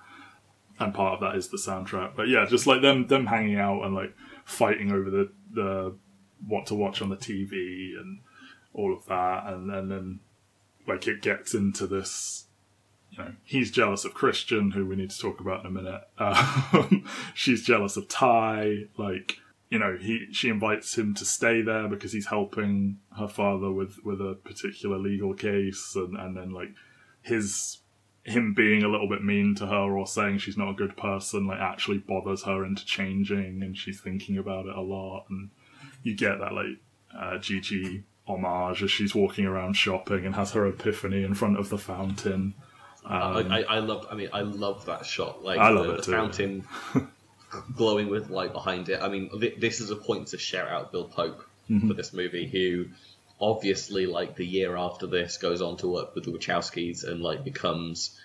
And part of that is the soundtrack. But yeah, just like them them hanging out and like fighting over the, the what to watch on the TV and all of that and, and then like it gets into this you know, he's jealous of Christian, who we need to talk about in a minute. Um, she's jealous of Tai. Like, you know, he she invites him to stay there because he's helping her father with with a particular legal case, and and then like his him being a little bit mean to her or saying she's not a good person like actually bothers her into changing and she's thinking about it a lot and you get that like uh, Gigi homage as she's walking around shopping and has her epiphany in front of the fountain. Um, I, I, love. I mean, I love that shot. Like I the, it the too. fountain glowing with light behind it. I mean, th- this is a point to shout out Bill Pope Mm-hmm. for this movie, who obviously, like the year after this, goes on to work with the Wachowskis and like becomes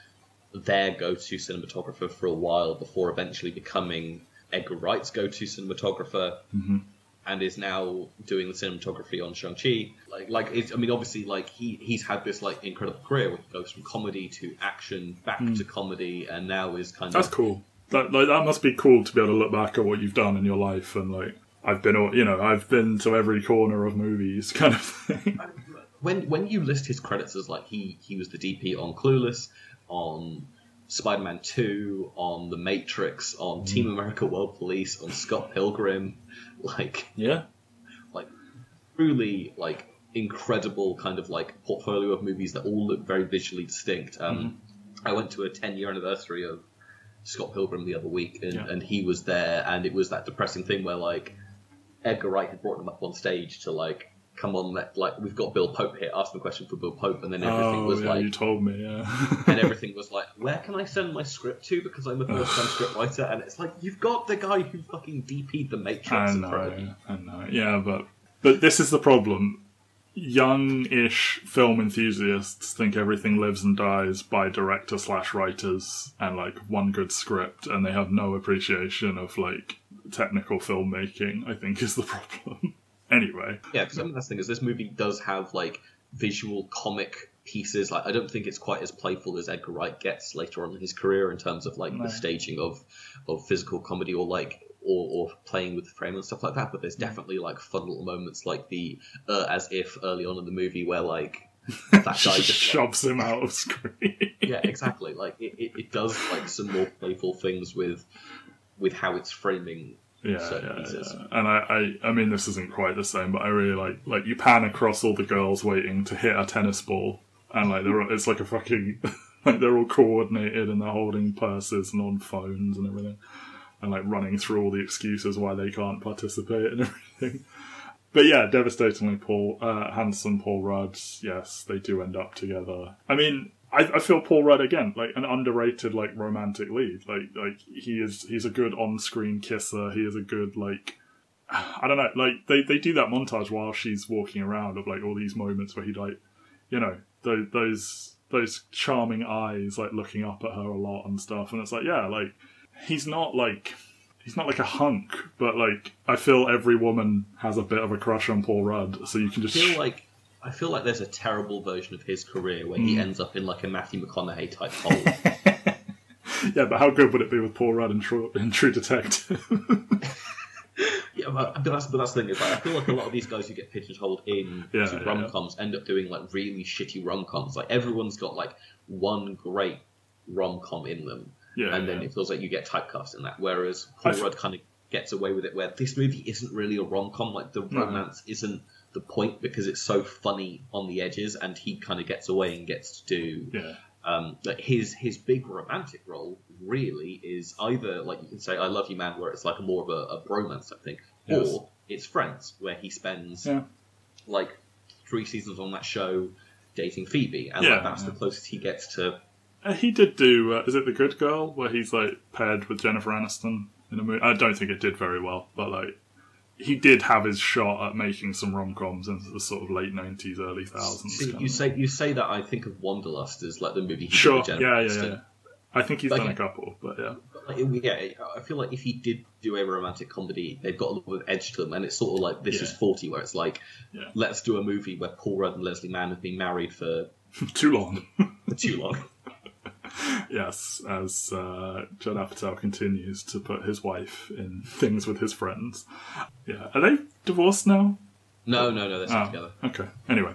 their go-to cinematographer for a while before eventually becoming Edgar Wright's go-to cinematographer. Mm-hmm. And is now doing the cinematography on Shang Chi. Like, like it's, I mean, obviously, like he he's had this like incredible career where he goes from comedy to action, back to comedy, and now is kind Mm. That's of cool. That like that must be cool to be able to look back at what you've done in your life and like I've been all you know I've been to every corner of movies kind of thing. when when you list his credits as like he he was the DP on Clueless, on Spider-Man Two, on The Matrix, on Team America: World Police, on Scott Pilgrim, like yeah, like truly like incredible kind of like portfolio of movies that all look very visually distinct. Um, I went to a 10 year anniversary of Scott Pilgrim the other week, and, Yeah. and he was there, and it was that depressing thing where like Edgar Wright had brought him up on stage to like. Come on, let, like we've got Bill Pope here. Ask him a question for Bill Pope, and then everything oh was yeah, like, you told me yeah. and everything was like, where can I send my script to? Because I'm a first time script writer, and it's like you've got the guy who fucking DP'd the Matrix. I know. I know. Yeah, but but this is the problem. Young-ish film enthusiasts think everything lives and dies by director slash writers and like one good script, and they have no appreciation of like technical filmmaking. I think is the problem. Anyway, Yeah, because I mean that's the thing is this movie does have like visual comic pieces. Like I don't think it's quite as playful as Edgar Wright gets later on in his career in terms of like No. the staging of of physical comedy or like or, or playing with the frame and stuff like that. But there's definitely like fun little moments like the uh, as if early on in the movie where like that guy just just like, shoves him out of screen. yeah exactly like it, it, it does like some more playful things with with how it's framing Yeah, yeah, yeah. And I, I, I mean, this isn't quite the same, but I really like, like you pan across all the girls waiting to hit a tennis ball, and like they're, it's like a fucking, like they're all coordinated and they're holding purses and on phones and everything, and like running through all the excuses why they can't participate and everything. But yeah, devastatingly, Paul, uh, handsome Paul Rudd. Yes, they do end up together. I mean, I, I feel Paul Rudd again, like an underrated, like romantic lead. Like, like he is, he's a good on-screen kisser. He is a good, like, I don't know, like they, they do that montage while she's walking around of like all these moments where he like, you know, those those those charming eyes like looking up at her a lot and stuff, and it's like, yeah, like he's not like he's not like a hunk, but like I feel every woman has a bit of a crush on Paul Rudd, so you can just I feel like I feel like there's a terrible version of his career where he Hmm. ends up in like a Matthew McConaughey type hole. yeah, but how good would it be with Paul Rudd in True, in True Detective? yeah, but, that's but that's the thing is like I feel like a lot of these guys who get pigeonholed in Yeah, to yeah, rom coms end up doing like really shitty rom coms. Like everyone's got like one great rom com in them, yeah, and then yeah. it feels like you get typecast in that. Whereas Paul I f- Rudd kind of gets away with it, where this movie isn't really a rom com. Like the No. romance isn't the point because it's so funny on the edges, and he kind of gets away and gets to do yeah. um, that his his big romantic role really is either like you can say "I love you, man," where it's like more of a, a bromance type thing, Yes. or it's Friends, where he spends Yeah. like three seasons on that show dating Phoebe, and Yeah, like that's yeah. the closest he gets to. Uh, he did do. Uh, is it The Good Girl, where he's like paired with Jennifer Aniston in a movie? I don't think it did very well, but like he did have his shot at making some rom coms in the sort of late nineties, early thousands. See, you say you say that I think of Wanderlust as like the movie. He sure, yeah, yeah, yeah. I think he's Like, done a couple, but yeah, But, like, yeah, I feel like if he did do a romantic comedy, they've got a little bit of edge to them, and it's sort of like this is forty, where it's like, Yeah. let's do a movie where Paul Rudd and Leslie Mann have been married for too long. too long. yes, as uh, Judd Apatow continues to put his wife in things with his friends. Yeah, are they divorced now? No, no, no, they're still Oh, together. Okay. Anyway,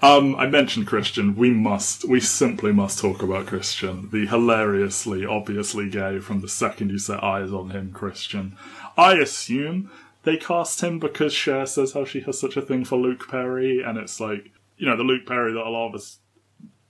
um, I mentioned Christian. We must, we simply must talk about Christian, the hilariously, obviously gay from the second you set eyes on him, Christian. I assume they cast him because Cher says how she has such a thing for Luke Perry, and it's like, you know, the Luke Perry that a lot of us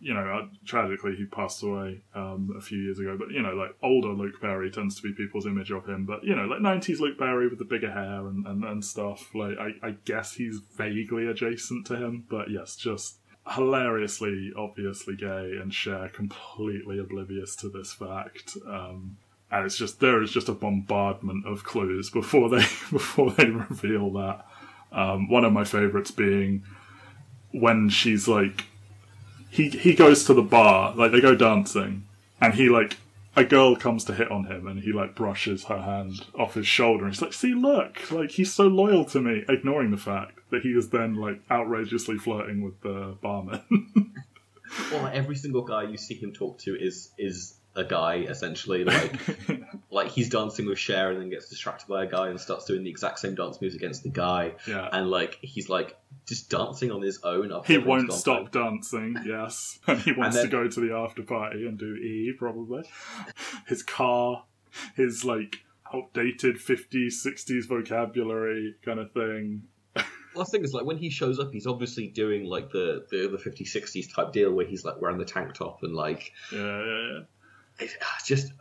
you know, uh, tragically he passed away um, a few years ago. But you know, like older Luke Perry tends to be people's image of him. But you know, like nineties Luke Perry with the bigger hair and, and, and stuff. Like I, I guess he's vaguely adjacent to him. But yes, just hilariously, obviously gay, and Cher completely oblivious to this fact. Um, and it's just there is just a bombardment of clues before they before they reveal that. Um, one of my favorites being when she's like, he he goes to the bar, like they go dancing, and he like a girl comes to hit on him, and he like brushes her hand off his shoulder, and he's like, "See, look, like he's so loyal to me," ignoring the fact that he is then like outrageously flirting with the barman. well, every single guy you see him talk to is is a guy essentially like like he's dancing with Cher and then gets distracted by a guy and starts doing the exact same dance moves against the guy. Yeah. and like he's like just dancing on his own he won't stop dancing yes. And he wants and then, to go to the after party and do E probably. His car his like outdated 50s 60s vocabulary kind of thing. Last thing is like when he shows up, he's obviously doing like the the, the 50s, 60s type deal where he's like wearing the tank top and like yeah, yeah, yeah it's just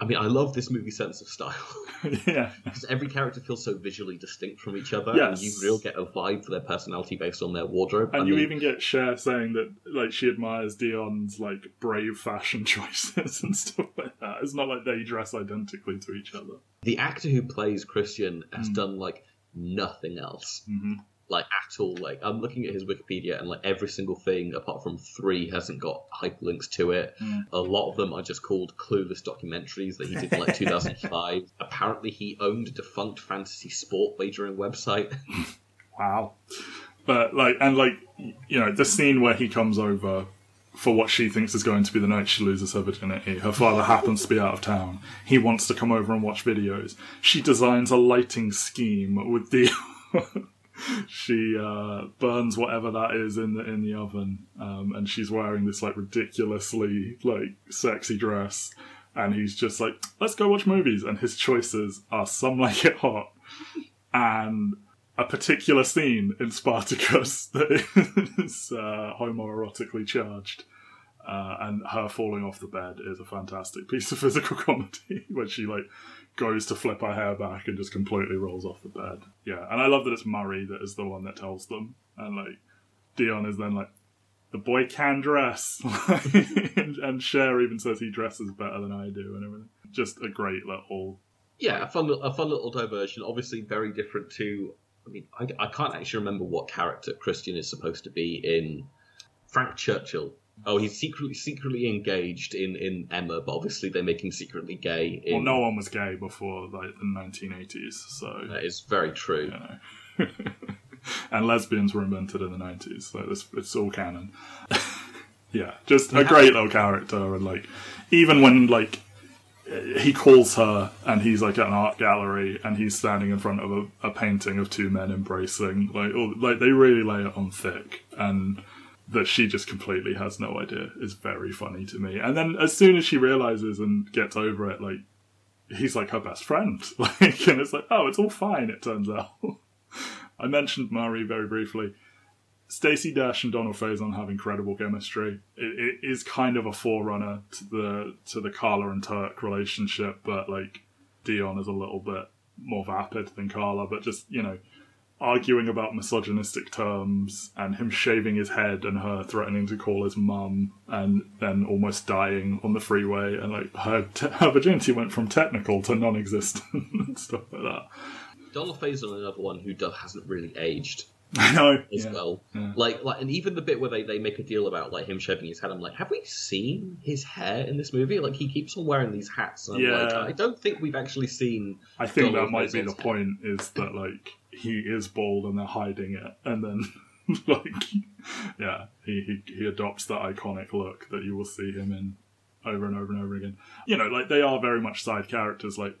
I mean, I love this movie sense of style. yeah. Because every character feels so visually distinct from each other, yes. and you really get a vibe for their personality based on their wardrobe. And I you mean, even get Cher saying that, like, she admires Dion's, like, brave fashion choices and stuff like that. It's not like they dress identically to each other. The actor who plays Christian has mm. done, like, nothing else. Mm-hmm like at all. Like I'm looking at his Wikipedia and like every single thing apart from three hasn't got hyperlinks to it. Mm. A lot of them are just called clueless documentaries that he did in like 2005. Apparently, he owned a defunct fantasy sport wagering website. wow. But like, and like, you know, the scene where he comes over for what she thinks is going to be the night she loses her virginity. Her father happens to be out of town. He wants to come over and watch videos. She designs a lighting scheme with the she uh, burns whatever that is in the in the oven, um, and she's wearing this like ridiculously like sexy dress, and he's just like, "Let's go watch movies," and his choices are "Some Like It Hot" and a particular scene in Spartacus that is uh, homoerotically charged. Uh, and her falling off the bed is a fantastic piece of physical comedy where she like goes to flip her hair back and just completely rolls off the bed. Yeah, and I love that it's Murray that is the one that tells them, and like Dion is then like, the boy can dress, and, and Cher even says he dresses better than I do, and everything. Just a great little. Yeah, a fun, a fun little diversion. Obviously, very different to. I mean, I, I can't actually remember what character Christian is supposed to be in Frank Churchill Oh, he's secretly secretly engaged in, in Emma, but obviously they make him secretly gay. In... Well, no one was gay before like the 1980s, so that is very true. You know. and lesbians were invented in the 90s, so it's, it's all canon. yeah, just a great little character, and like even when like he calls her and he's like at an art gallery and he's standing in front of a, a painting of two men embracing like all, like they really lay it on thick and that she just completely has no idea is very funny to me. And then as soon as she realizes and gets over it, like he's like her best friend. Like and it's like, oh, it's all fine, it turns out. I mentioned Murray very briefly. Stacey Dash and Donald Faison have incredible chemistry. It, it is kind of a forerunner to the to the Carla and Turk relationship, but like Dion is a little bit more vapid than Carla, but just, you know, arguing about misogynistic terms and him shaving his head and her threatening to call his mum and then almost dying on the freeway and like her, te- her virginity went from technical to non-existent and stuff like that. Donald Faison, another one who hasn't really aged. I know as yeah. well. Yeah. Like, like, and even the bit where they, they make a deal about like him shaving his head, I'm like, have we seen his hair in this movie? Like, he keeps on wearing these hats. And yeah, like, I don't think we've actually seen. I think Donald that might be the hair. point is that like he is bald and they're hiding it, and then like yeah, he, he he adopts that iconic look that you will see him in over and over and over again. You know, like they are very much side characters. Like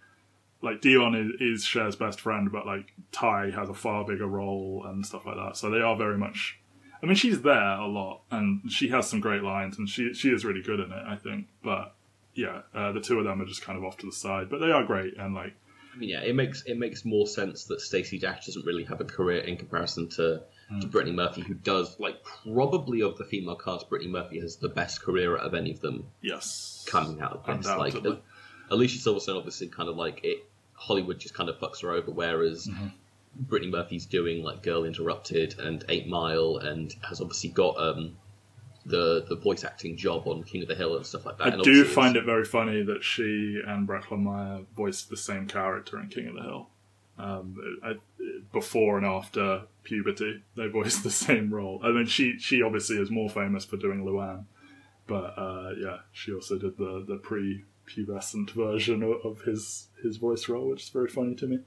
like Dion is, is Cher's best friend, but like Tai has a far bigger role and stuff like that. So they are very much. I mean, she's there a lot, and she has some great lines, and she she is really good in it, I think. But yeah, uh, the two of them are just kind of off to the side, but they are great, and like yeah, it makes it makes more sense that Stacey Dash doesn't really have a career in comparison to, to Brittany Murphy, who does like probably of the female cast, Brittany Murphy has the best career out of any of them Yes. coming out of this. Like uh, Alicia Silverstone, obviously, kind of like it. Hollywood just kind of fucks her over, whereas Brittany Murphy's doing like Girl Interrupted and Eight Mile, and has obviously got um, the the voice acting job on King of the Hill and stuff like that. I and do find it very funny that she and Breckin Meyer voiced the same character in King of the Hill. Um, I, before and after puberty, they voiced the same role. I mean, she she obviously is more famous for doing Luann, but uh, yeah, she also did the the pre-pubescent version of, his his voice role, which is very funny to me.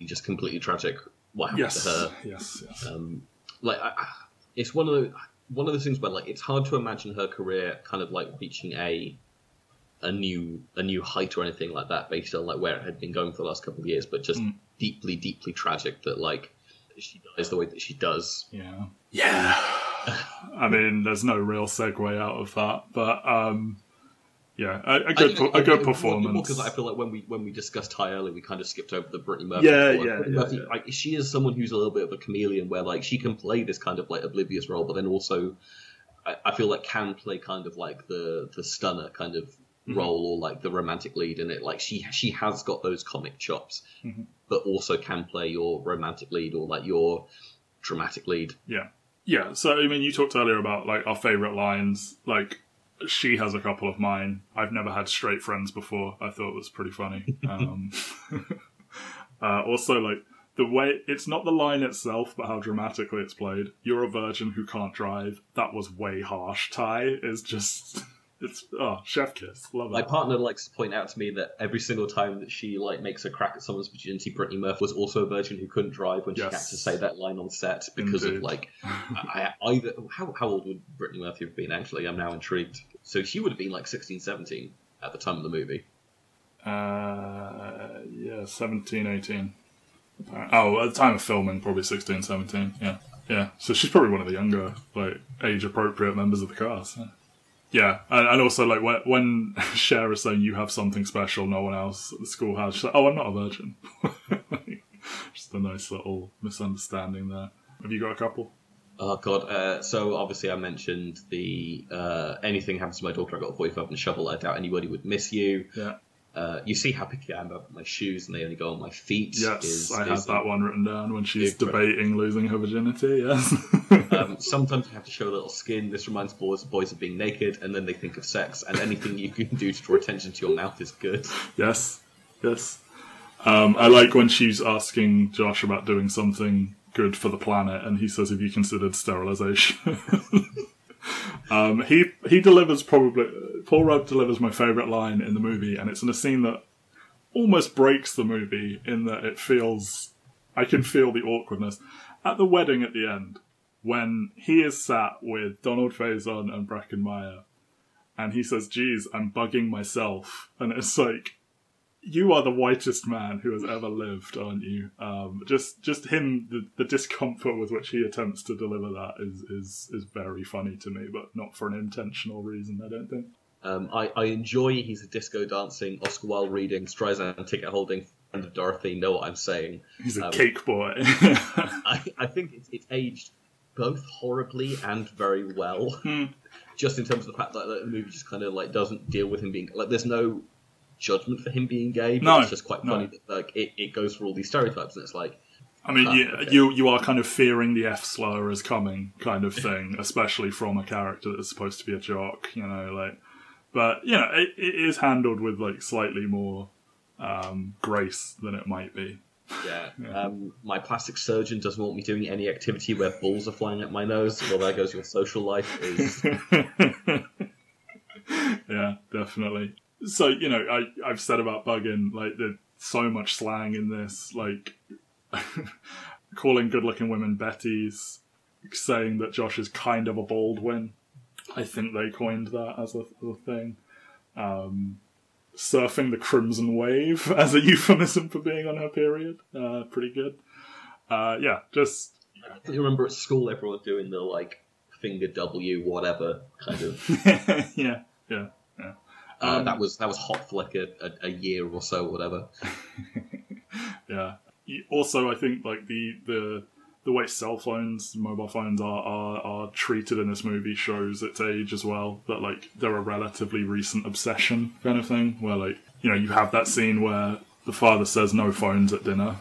just completely tragic what happened Yes, to her. yes, yes. Um, like I, I- it's one of the one of those things where like it's hard to imagine her career kind of like reaching a a new a new height or anything like that based on like where it had been going for the last couple of years, but just deeply deeply tragic that like she dies the way that she does. Yeah. Yeah. I mean, there's no real segue out of that, but um, yeah, a, a good, I- I- a good I- performance. Because I feel like when we when we discussed Tai earlier, we kind of skipped over the Brittany Murphy. Yeah, yeah, Brittany yeah, Murphy, yeah. Like, she is someone who's a little bit of a chameleon, where like she can play this kind of like oblivious role, but then also I, I feel like can play kind of like the the stunner kind of Mm-hmm. role or like the romantic lead in it. Like she she has got those comic chops, Mm-hmm. but also can play your romantic lead or like your dramatic lead. Yeah. Yeah. So, I mean, you talked earlier about like our favorite lines. Like, she has a couple of mine. I've never had straight friends before. I thought it was pretty funny. Um, uh, also, like, the way it's not the line itself, but how dramatically it's played. You're a virgin who can't drive. That was way harsh. Tai is just. It's. Oh, chef kiss. Love My partner likes to point out to me that every single time that she like makes a crack at someone's virginity, Brittany Murphy was also a virgin who couldn't drive when she had to say that line on set because Indeed. of like I, I, either how how old would Brittany Murphy have been actually? I'm now intrigued. So she would have been like 16, 17 at the time of the movie. Uh, yeah, 17, 18. Oh, at the time of filming, probably 16, 17. Yeah. Yeah. So she's probably one of the younger, like, age appropriate members of the cast. Yeah. Yeah. And, and also, like, when, when Cher is saying you have something special no one else at the school has, she's like, oh, I'm not a virgin. Just a nice little misunderstanding there. Have you got a couple? Oh god! Uh, so obviously I mentioned the uh, anything happens to my daughter, I got a 45 and a shovel. I doubt anybody would miss you. Yeah. Uh, you see how picky I am about my shoes, and they only go on my feet. Yes, is- I had that one written down when she's debating losing her virginity. Yes. Um, sometimes you have to show a little skin. This reminds boys boys of being naked, and then they think of sex. And anything you can do to draw attention to your mouth is good. Yes, yes. Um, I like when she's asking Josh about doing something good for the planet, and he says, "Have you considered sterilization?" um, he he delivers probably Paul Rudd delivers my favorite line in the movie, and it's in a scene that almost breaks the movie in that it feels I can feel the awkwardness. At the wedding at the end when he is sat with Donald Faison and Breckin Meyer, and he says, "Geez, I'm bugging myself," and it's like you are the whitest man who has ever lived, aren't you? Um, just just him, the, the discomfort with which he attempts to deliver that is, is is very funny to me, but not for an intentional reason, I don't think. Um, I, I enjoy he's a disco dancing, Oscar Wilde reading, Streisand ticket holding, friend of Dorothy. Know what I'm saying? He's a Um, cake boy. I, I think it's, it's aged both horribly and very well. Hmm. Just in terms of the fact that like, the movie just kind of like doesn't deal with him being like. There's no judgment for him being gay. But No, it's just quite no. funny that like it, it goes for all these stereotypes, and it's like I mean, Ah, you, okay. you you are kind of fearing the F slur is coming, kind of thing, especially from a character that's supposed to be a jock, you know, like. But you know, it, it is handled with like slightly more um, grace than it might be. Yeah. Um, my plastic surgeon doesn't want me doing any activity where balls are flying at my nose. Well, there goes your social life. Is yeah, definitely. So you know, I I've said about bugging like there's so much slang in this, like calling good-looking women Bettys, saying that Josh is kind of a Baldwin. I think they coined that as a, as a thing. Um, surfing the crimson wave as a euphemism for being on her period. Uh, pretty good. Uh, yeah, just I remember at school everyone doing the like finger W whatever kind of. yeah, yeah, yeah. Uh, Um, that was that was hot for like a, a, a year or so, or whatever. yeah. Also, I think like the the the way cell phones, mobile phones are, are are treated in this movie shows its age as well. That like they're a relatively recent obsession kind of thing. Where like you know you have that scene where the father says no phones at dinner,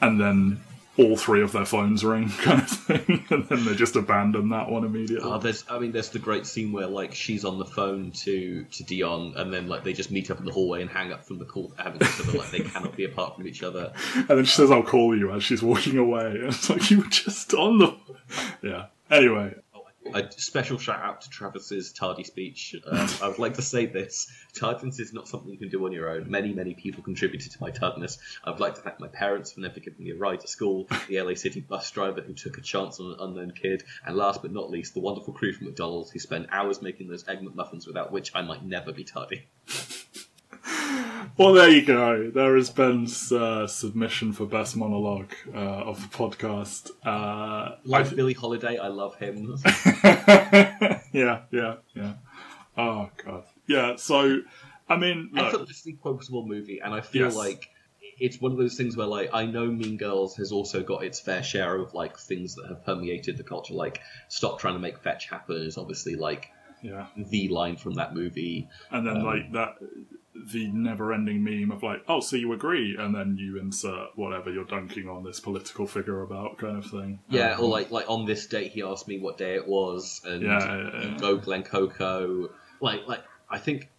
and then all three of their phones ring kind of thing, and then they just abandon that one immediately. Oh, there's, I mean, there's the great scene where like she's on the phone to to Dion, and then like they just meet up in the hallway and hang up from the call, having each other like they cannot be apart from each other. And then she says, "I'll call you" as she's walking away. And it's like you were just on the. Yeah. Anyway, A special shout out to Travis's tardy speech. Um, I would like to say this: tardiness is not something you can do on your own. Many, many people contributed to my tardiness. I would like to thank my parents for never giving me a ride to school, the LA City bus driver who took a chance on an unknown kid, and last but not least, the wonderful crew from McDonald's who spent hours making those egg McMuffins without which I might never be tardy. Well, there you go. There is Ben's uh, submission for best monologue uh, of the podcast. Uh, Like Billie Holiday, I love him. yeah, yeah, yeah. Oh god, yeah. So, I mean, look, effortlessly quotable movie, and I feel Yes. like it's one of those things where, like, I know Mean Girls has also got its fair share of like things that have permeated the culture. Like, "Stop trying to make fetch happen" is obviously like yeah, the line from that movie. and then Um, like that, the never-ending meme of like, oh, so you agree, and then you insert whatever you're dunking on this political figure about, kind of thing. Yeah, Um, or like like on this date, he asked me what day it was, and Yeah, yeah, yeah. go Glen Coco. Like like I think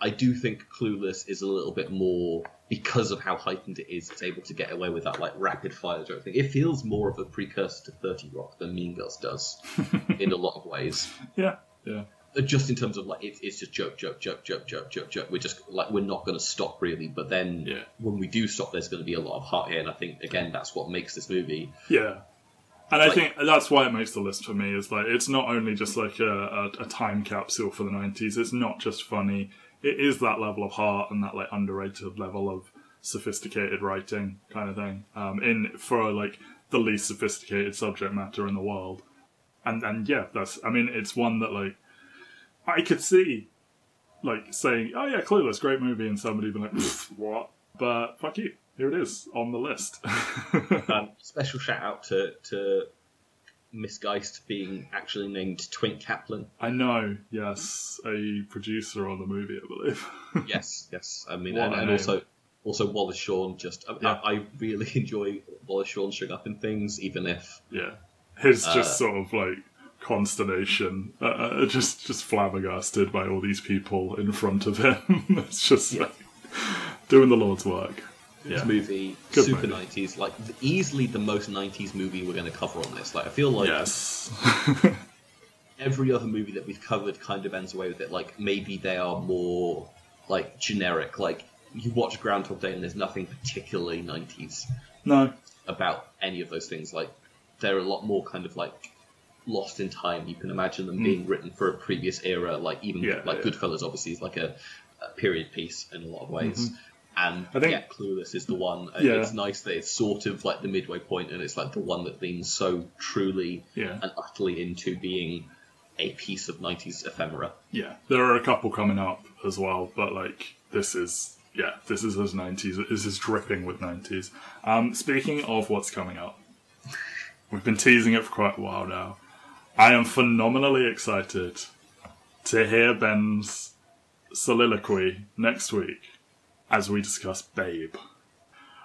I do think Clueless is a little bit more because of how heightened it is. It's able to get away with that like rapid fire joke thing. It feels more of a precursor to Thirty Rock than Mean Girls does in a lot of ways. yeah, yeah. Uh, Just in terms of like it's, it's just joke, joke, joke, joke, joke, joke, joke. We're just like we're not going to stop really, but then Yeah. when we do stop, there's going to be a lot of heart here, and I think again that's what makes this movie. Yeah. And I think that's why it makes the list for me. Is like it's not only just like a, a, a time capsule for the '90s. It's not just funny. It is that level of heart and that like underrated level of sophisticated writing kind of thing. Um, in for like the least sophisticated subject matter in the world. And and yeah, that's. I mean, it's one that like I could see like saying, "Oh yeah, Clueless, great movie," and somebody being like, "What?" But fuck you. Here it is on the list. Um, special shout out to, to Miss Geist being actually named Twink Kaplan. I know, yes, a producer on the movie, I believe. Yes, yes. I mean, and, and also also Wallace Shawn. Just I, Yeah. I, I really enjoy Wallace Shawn showing up in things, even if yeah, his just Uh, sort of like consternation, uh, uh, just just flabbergasted by all these people in front of him. it's just Yeah. like doing the Lord's work. this movie Good super nineties, like easily the most nineties movie we're going to cover on this. Like I feel like Yes, every other movie that we've covered kind of ends away with it. Like maybe they are more like generic. Like you watch Groundhog Day and there's nothing particularly nineties. no, about any of those things. Like they're a lot more kind of like lost in time. You can imagine them being written for a previous era. Like even. Yeah, like yeah. Goodfellas obviously is like a, a period piece in a lot of ways. And I think- yeah, Clueless is the one. Uh, Yeah. It's nice that it's sort of like the midway point, and it's like the one that leans so truly Yeah. and utterly into being a piece of '90s ephemera. yeah, there are a couple coming up as well, but like this is yeah, this is as nineties. This is dripping with nineties. Um, speaking of what's coming up, we've been teasing it for quite a while now. I am phenomenally excited to hear Ben's soliloquy next week as we discuss Babe.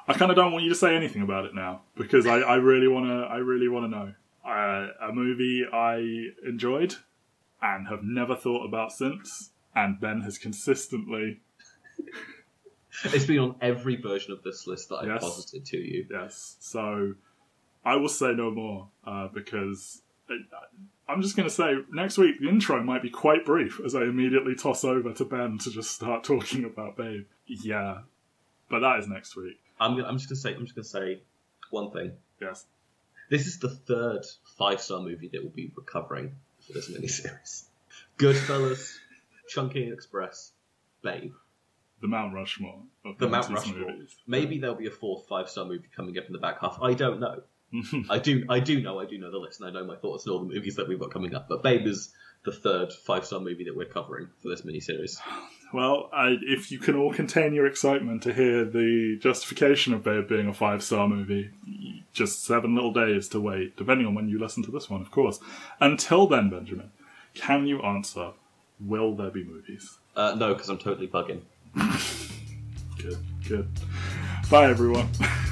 I kind of don't want you to say anything about it now because I, I really want to. I really want to know. Uh, a movie I enjoyed and have never thought about since, and Ben has consistently It's been on every version of this list that I've Yes. posited to you. Yes. So I will say no more uh, because I'm just going to say next week the intro might be quite brief as I immediately toss over to Ben to just start talking about Babe. Yeah, but that is next week. I'm, gonna, I'm just gonna say. I'm just gonna say one thing. Yes. This is the third five star movie that we'll be recovering for this miniseries. Goodfellas, Chungking Express, Babe, The Mount Rushmore. Of The Mount Rushmore. movies. Maybe there'll be a fourth five star movie coming up in the back half. I don't know. I do. I do know. I do know the list, and I know my thoughts on all the movies that we've got coming up. But Babe is the third five star movie that we're covering for this miniseries. Well, I, if you can all contain your excitement to hear the justification of Babe being a five star movie, just seven little days to wait, depending on when you listen to this one, of course. Until then, Benjamin, can you answer will there be movies? Uh, no, because I'm totally bugging. Good, good. Bye, everyone.